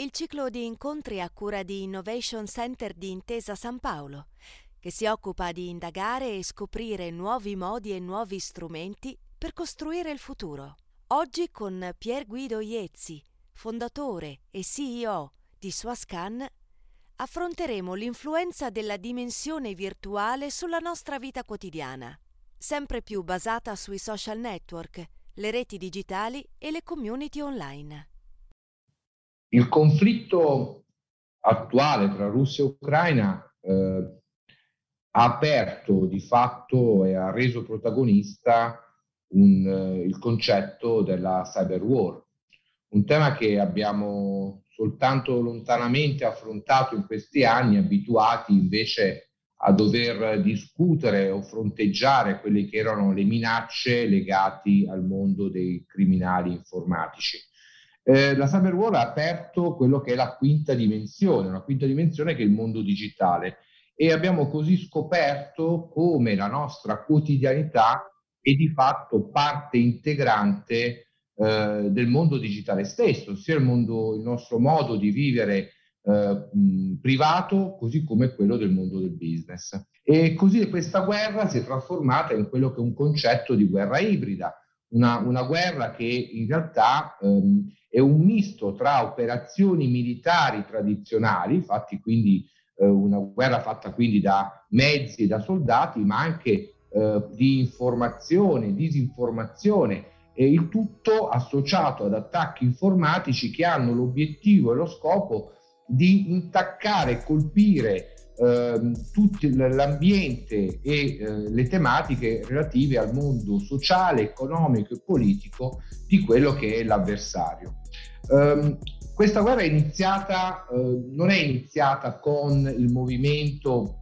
il ciclo di incontri a cura di Innovation Center di Intesa San Paolo, che si occupa di indagare e scoprire nuovi modi e nuovi strumenti per costruire il futuro. Oggi con Pier Guido Iezzi, fondatore e CEO di Swascan, affronteremo l'influenza della dimensione virtuale sulla nostra vita quotidiana, sempre più basata sui social network le reti digitali e le community online. Il conflitto attuale tra Russia e Ucraina eh, ha aperto di fatto e ha reso protagonista un, eh, il concetto della cyber war, un tema che abbiamo soltanto lontanamente affrontato in questi anni, abituati invece a dover discutere o fronteggiare quelle che erano le minacce legate al mondo dei criminali informatici. Eh, la cyber war ha aperto quello che è la quinta dimensione, una quinta dimensione che è il mondo digitale e abbiamo così scoperto come la nostra quotidianità è di fatto parte integrante eh, del mondo digitale stesso, sia il, mondo, il nostro modo di vivere eh, privato così come quello del mondo del business. E così questa guerra si è trasformata in quello che è un concetto di guerra ibrida, una, una guerra che in realtà ehm, è un misto tra operazioni militari tradizionali, infatti quindi eh, una guerra fatta quindi da mezzi e da soldati, ma anche eh, di informazione, disinformazione e il tutto associato ad attacchi informatici che hanno l'obiettivo e lo scopo di intaccare e colpire l'ambiente e eh, le tematiche relative al mondo sociale, economico e politico di quello che è l'avversario. Um, questa guerra è iniziata, eh, non è iniziata con il movimento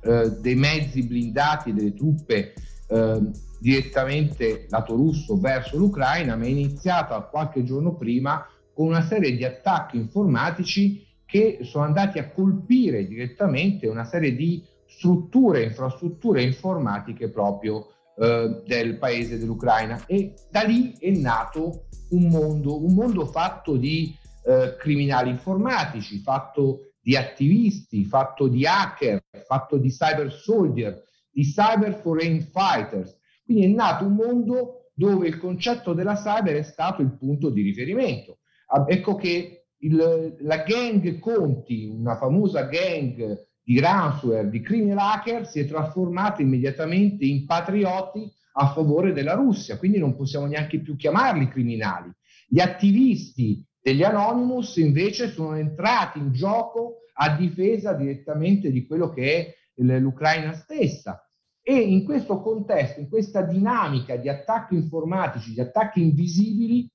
eh, dei mezzi blindati delle truppe ehm, direttamente lato russo verso l'Ucraina, ma è iniziata qualche giorno prima con una serie di attacchi informatici che sono andati a colpire direttamente una serie di strutture, infrastrutture informatiche proprio eh, del paese dell'Ucraina e da lì è nato un mondo, un mondo fatto di eh, criminali informatici, fatto di attivisti, fatto di hacker, fatto di cyber soldier, di cyber foreign fighters. Quindi è nato un mondo dove il concetto della cyber è stato il punto di riferimento. Ecco che il, la gang Conti, una famosa gang di ransomware, di criminal hacker, si è trasformata immediatamente in patrioti a favore della Russia, quindi non possiamo neanche più chiamarli criminali. Gli attivisti degli Anonymous invece sono entrati in gioco a difesa direttamente di quello che è l'Ucraina stessa. E in questo contesto, in questa dinamica di attacchi informatici, di attacchi invisibili,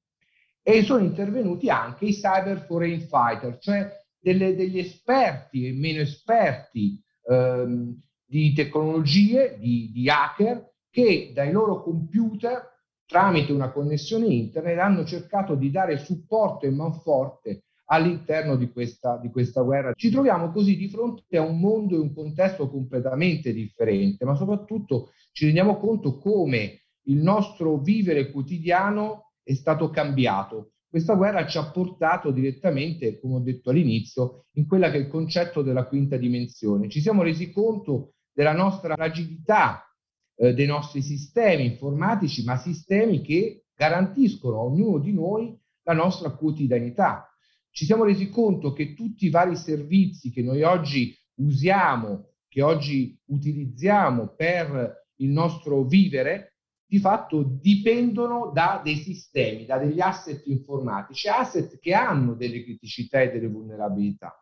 e sono intervenuti anche i cyber foreign fighter, cioè delle, degli esperti e meno esperti ehm, di tecnologie, di, di hacker, che dai loro computer, tramite una connessione internet, hanno cercato di dare supporto e manforte all'interno di questa, di questa guerra. Ci troviamo così di fronte a un mondo e un contesto completamente differente, ma soprattutto ci rendiamo conto come il nostro vivere quotidiano è stato cambiato. Questa guerra ci ha portato direttamente, come ho detto all'inizio, in quella che è il concetto della quinta dimensione. Ci siamo resi conto della nostra fragilità eh, dei nostri sistemi informatici, ma sistemi che garantiscono a ognuno di noi la nostra quotidianità. Ci siamo resi conto che tutti i vari servizi che noi oggi usiamo, che oggi utilizziamo per il nostro vivere, di fatto dipendono da dei sistemi, da degli asset informatici, asset che hanno delle criticità e delle vulnerabilità.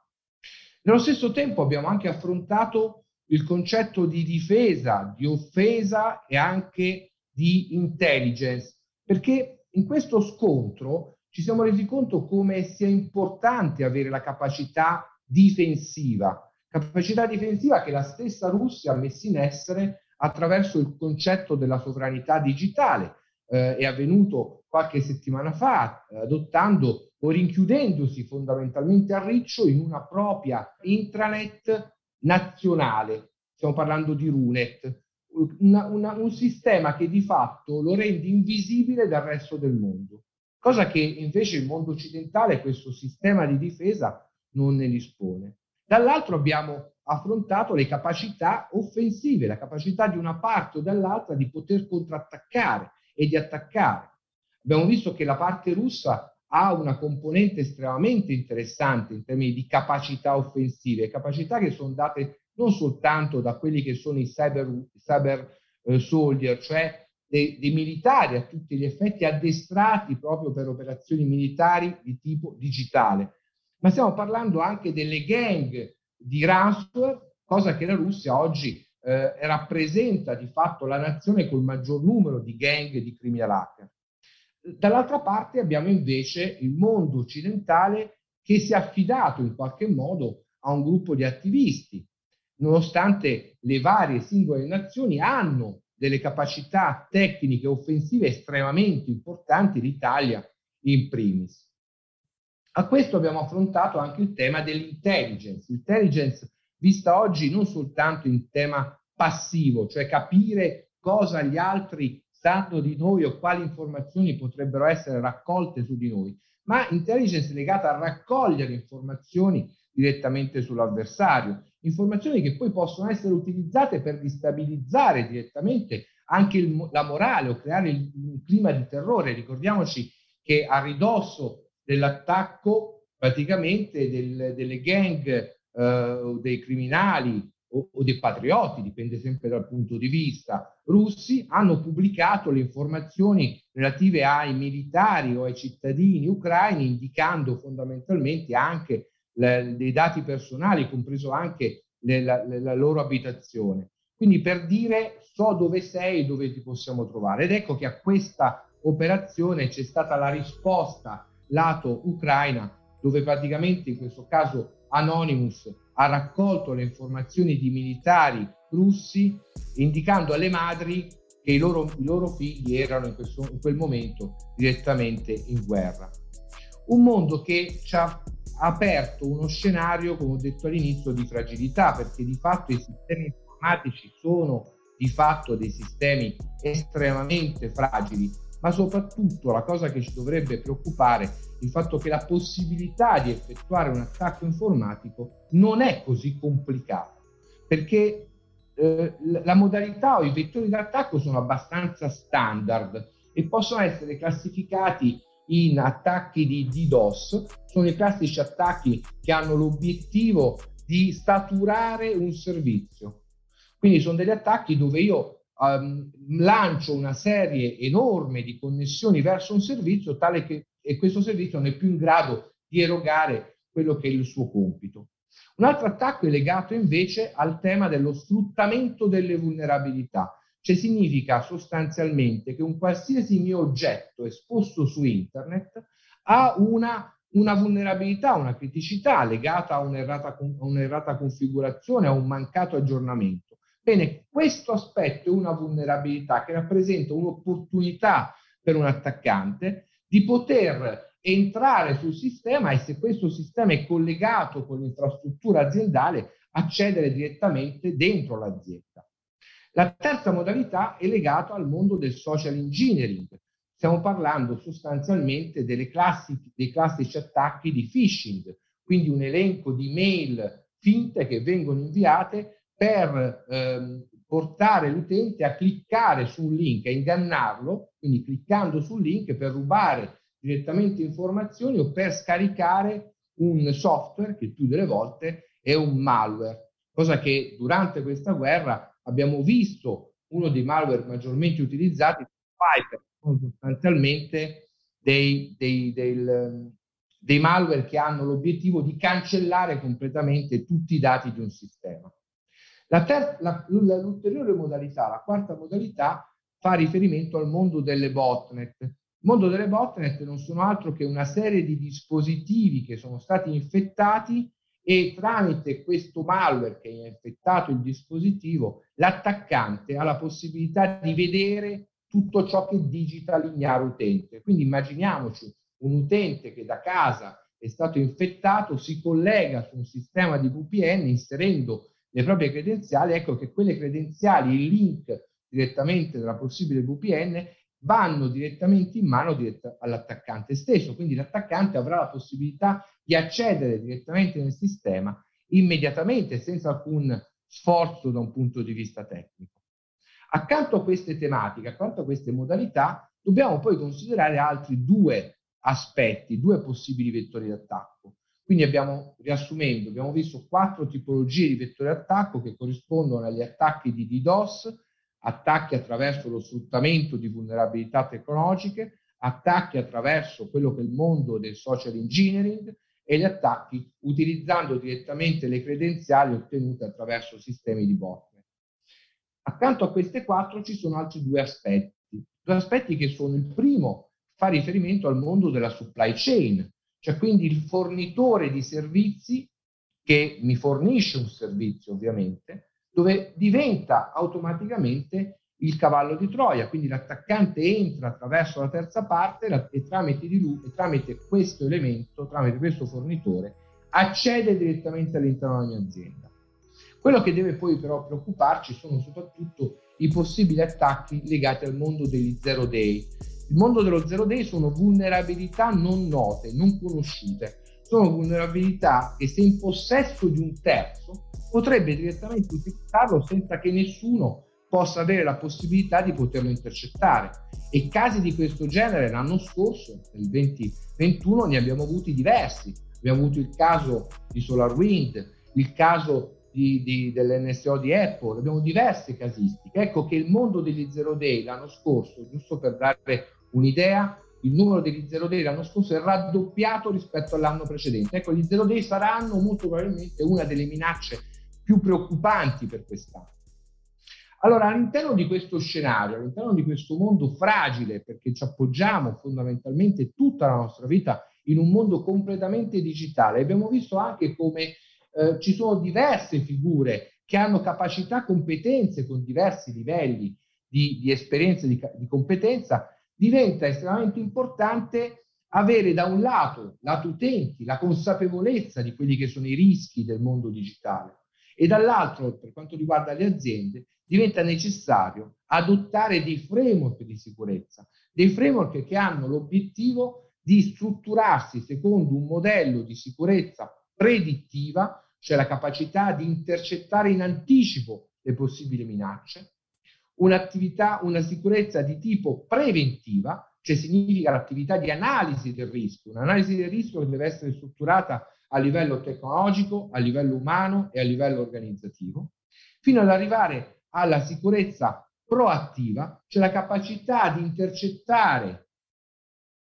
Nello stesso tempo abbiamo anche affrontato il concetto di difesa, di offesa e anche di intelligence, perché in questo scontro ci siamo resi conto come sia importante avere la capacità difensiva, capacità difensiva che la stessa Russia ha messo in essere attraverso il concetto della sovranità digitale. Eh, è avvenuto qualche settimana fa, adottando o rinchiudendosi fondamentalmente a riccio in una propria intranet nazionale. Stiamo parlando di Runet, una, una, un sistema che di fatto lo rende invisibile dal resto del mondo, cosa che invece il mondo occidentale questo sistema di difesa non ne dispone. Dall'altro abbiamo affrontato le capacità offensive, la capacità di una parte o dall'altra di poter contrattaccare e di attaccare. Abbiamo visto che la parte russa ha una componente estremamente interessante in termini di capacità offensive, capacità che sono date non soltanto da quelli che sono i cyber, cyber eh, soldier, cioè dei, dei, militari a tutti gli effetti addestrati proprio per operazioni militari di tipo digitale, ma stiamo parlando anche delle gang di ransomware, cosa che la Russia oggi eh, rappresenta di fatto la nazione col maggior numero di gang di criminal hacker. Dall'altra parte abbiamo invece il mondo occidentale che si è affidato in qualche modo a un gruppo di attivisti, nonostante le varie singole nazioni hanno delle capacità tecniche offensive estremamente importanti, l'Italia in primis. A questo abbiamo affrontato anche il tema dell'intelligence, intelligence vista oggi non soltanto in tema passivo, cioè capire cosa gli altri sanno di noi o quali informazioni potrebbero essere raccolte su di noi, ma intelligence legata a raccogliere informazioni direttamente sull'avversario, informazioni che poi possono essere utilizzate per destabilizzare direttamente anche il, la morale o creare il, un clima di terrore. Ricordiamoci che a ridosso dell'attacco praticamente del, delle gang eh, dei criminali o, o dei patrioti, dipende sempre dal punto di vista, russi hanno pubblicato le informazioni relative ai militari o ai cittadini ucraini, indicando fondamentalmente anche le, dei dati personali, compreso anche la, la loro abitazione. Quindi per dire so dove sei e dove ti possiamo trovare. Ed ecco che a questa operazione c'è stata la risposta lato Ucraina, dove praticamente in questo caso Anonymous ha raccolto le informazioni di militari russi indicando alle madri che i loro, i loro figli erano in, questo, in quel momento direttamente in guerra. Un mondo che ci ha aperto uno scenario, come ho detto all'inizio, di fragilità, perché di fatto i sistemi informatici sono di fatto dei sistemi estremamente fragili, ma soprattutto la cosa che ci dovrebbe preoccupare è il fatto che la possibilità di effettuare un attacco informatico non è così complicata, perché eh, la modalità o i vettori d'attacco sono abbastanza standard e possono essere classificati in attacchi di DDoS, sono i classici attacchi che hanno l'obiettivo di saturare un servizio. Quindi sono degli attacchi dove io um, lancio una serie enorme di connessioni verso un servizio tale che questo servizio non è più in grado di erogare quello che è il suo compito. Un altro attacco è legato invece al tema dello sfruttamento delle vulnerabilità. Cioè significa sostanzialmente che un qualsiasi mio oggetto esposto su internet ha una, una vulnerabilità, una criticità legata a un'errata, a un'errata configurazione, a un mancato aggiornamento. Bene, questo aspetto è una vulnerabilità che rappresenta un'opportunità per un attaccante di poter entrare sul sistema e se questo sistema è collegato con l'infrastruttura aziendale, accedere direttamente dentro l'azienda. La terza modalità è legata al mondo del social engineering. Stiamo parlando sostanzialmente classi, dei classici attacchi di phishing, quindi un elenco di mail finte che vengono inviate per ehm, portare l'utente a cliccare sul link, a ingannarlo, quindi cliccando sul link per rubare direttamente informazioni o per scaricare un software che più delle volte è un malware, cosa che durante questa guerra abbiamo visto uno dei malware maggiormente utilizzati, Piper, sono sostanzialmente dei, dei, del, dei malware che hanno l'obiettivo di cancellare completamente tutti i dati di un sistema. La ter- la, l'ulteriore modalità, la quarta modalità, fa riferimento al mondo delle botnet. Il mondo delle botnet non sono altro che una serie di dispositivi che sono stati infettati e tramite questo malware che ha infettato il dispositivo, l'attaccante ha la possibilità di vedere tutto ciò che digita l'ignaro utente. Quindi immaginiamoci un utente che da casa è stato infettato, si collega su un sistema di VPN inserendo le proprie credenziali, ecco che quelle credenziali, il link direttamente della possibile VPN, vanno direttamente in mano diretta all'attaccante stesso. Quindi l'attaccante avrà la possibilità di accedere direttamente nel sistema immediatamente, senza alcun sforzo da un punto di vista tecnico. Accanto a queste tematiche, accanto a queste modalità, dobbiamo poi considerare altri due aspetti, due possibili vettori d'attacco. Quindi abbiamo, riassumendo, abbiamo visto quattro tipologie di vettori d'attacco che corrispondono agli attacchi di DDoS, attacchi attraverso lo sfruttamento di vulnerabilità tecnologiche, attacchi attraverso quello che è il mondo del social engineering e gli attacchi utilizzando direttamente le credenziali ottenute attraverso sistemi di botnet. Accanto a queste quattro ci sono altri due aspetti, due aspetti che sono il primo fa riferimento al mondo della supply chain, cioè quindi il fornitore di servizi che mi fornisce un servizio ovviamente, dove diventa automaticamente il cavallo di Troia, quindi l'attaccante entra attraverso la terza parte e tramite, lui, e tramite questo elemento, tramite questo fornitore, accede direttamente all'interno della mia azienda. Quello che deve poi però preoccuparci sono soprattutto i possibili attacchi legati al mondo degli zero day, il mondo dello zero day sono vulnerabilità non note, non conosciute. Sono vulnerabilità che se in possesso di un terzo potrebbe direttamente utilizzarlo senza che nessuno possa avere la possibilità di poterlo intercettare. E casi di questo genere l'anno scorso, nel 2021, ne abbiamo avuti diversi. Abbiamo avuto il caso di SolarWind, il caso di, di, dell'NSO di Apple, abbiamo diverse casistiche. Ecco che il mondo degli zero day l'anno scorso, giusto per dare un'idea, il numero degli zero day l'anno scorso è raddoppiato rispetto all'anno precedente. Ecco, gli zero day saranno molto probabilmente una delle minacce più preoccupanti per quest'anno. Allora, all'interno di questo scenario, all'interno di questo mondo fragile, perché ci appoggiamo fondamentalmente tutta la nostra vita in un mondo completamente digitale, abbiamo visto anche come eh, ci sono diverse figure che hanno capacità, competenze con diversi livelli di, di esperienza, di, di competenza, diventa estremamente importante avere da un lato, lato utenti, la consapevolezza di quelli che sono i rischi del mondo digitale e dall'altro, per quanto riguarda le aziende, diventa necessario adottare dei framework di sicurezza, dei framework che hanno l'obiettivo di strutturarsi secondo un modello di sicurezza predittiva, cioè la capacità di intercettare in anticipo le possibili minacce, un'attività, una sicurezza di tipo preventiva, cioè significa l'attività di analisi del rischio, un'analisi del rischio che deve essere strutturata a livello tecnologico, a livello umano e a livello organizzativo, fino ad arrivare alla sicurezza proattiva, cioè la capacità di intercettare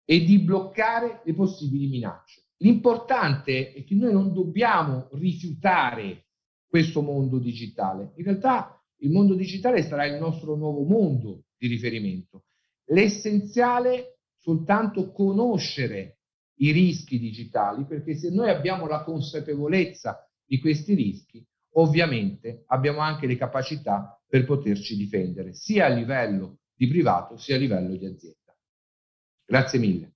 e di bloccare le possibili minacce. L'importante è che noi non dobbiamo rifiutare questo mondo digitale. In realtà il mondo digitale sarà il nostro nuovo mondo di riferimento. L'essenziale soltanto conoscere i rischi digitali, perché se noi abbiamo la consapevolezza di questi rischi, ovviamente abbiamo anche le capacità per poterci difendere, sia a livello di privato sia a livello di azienda. Grazie mille.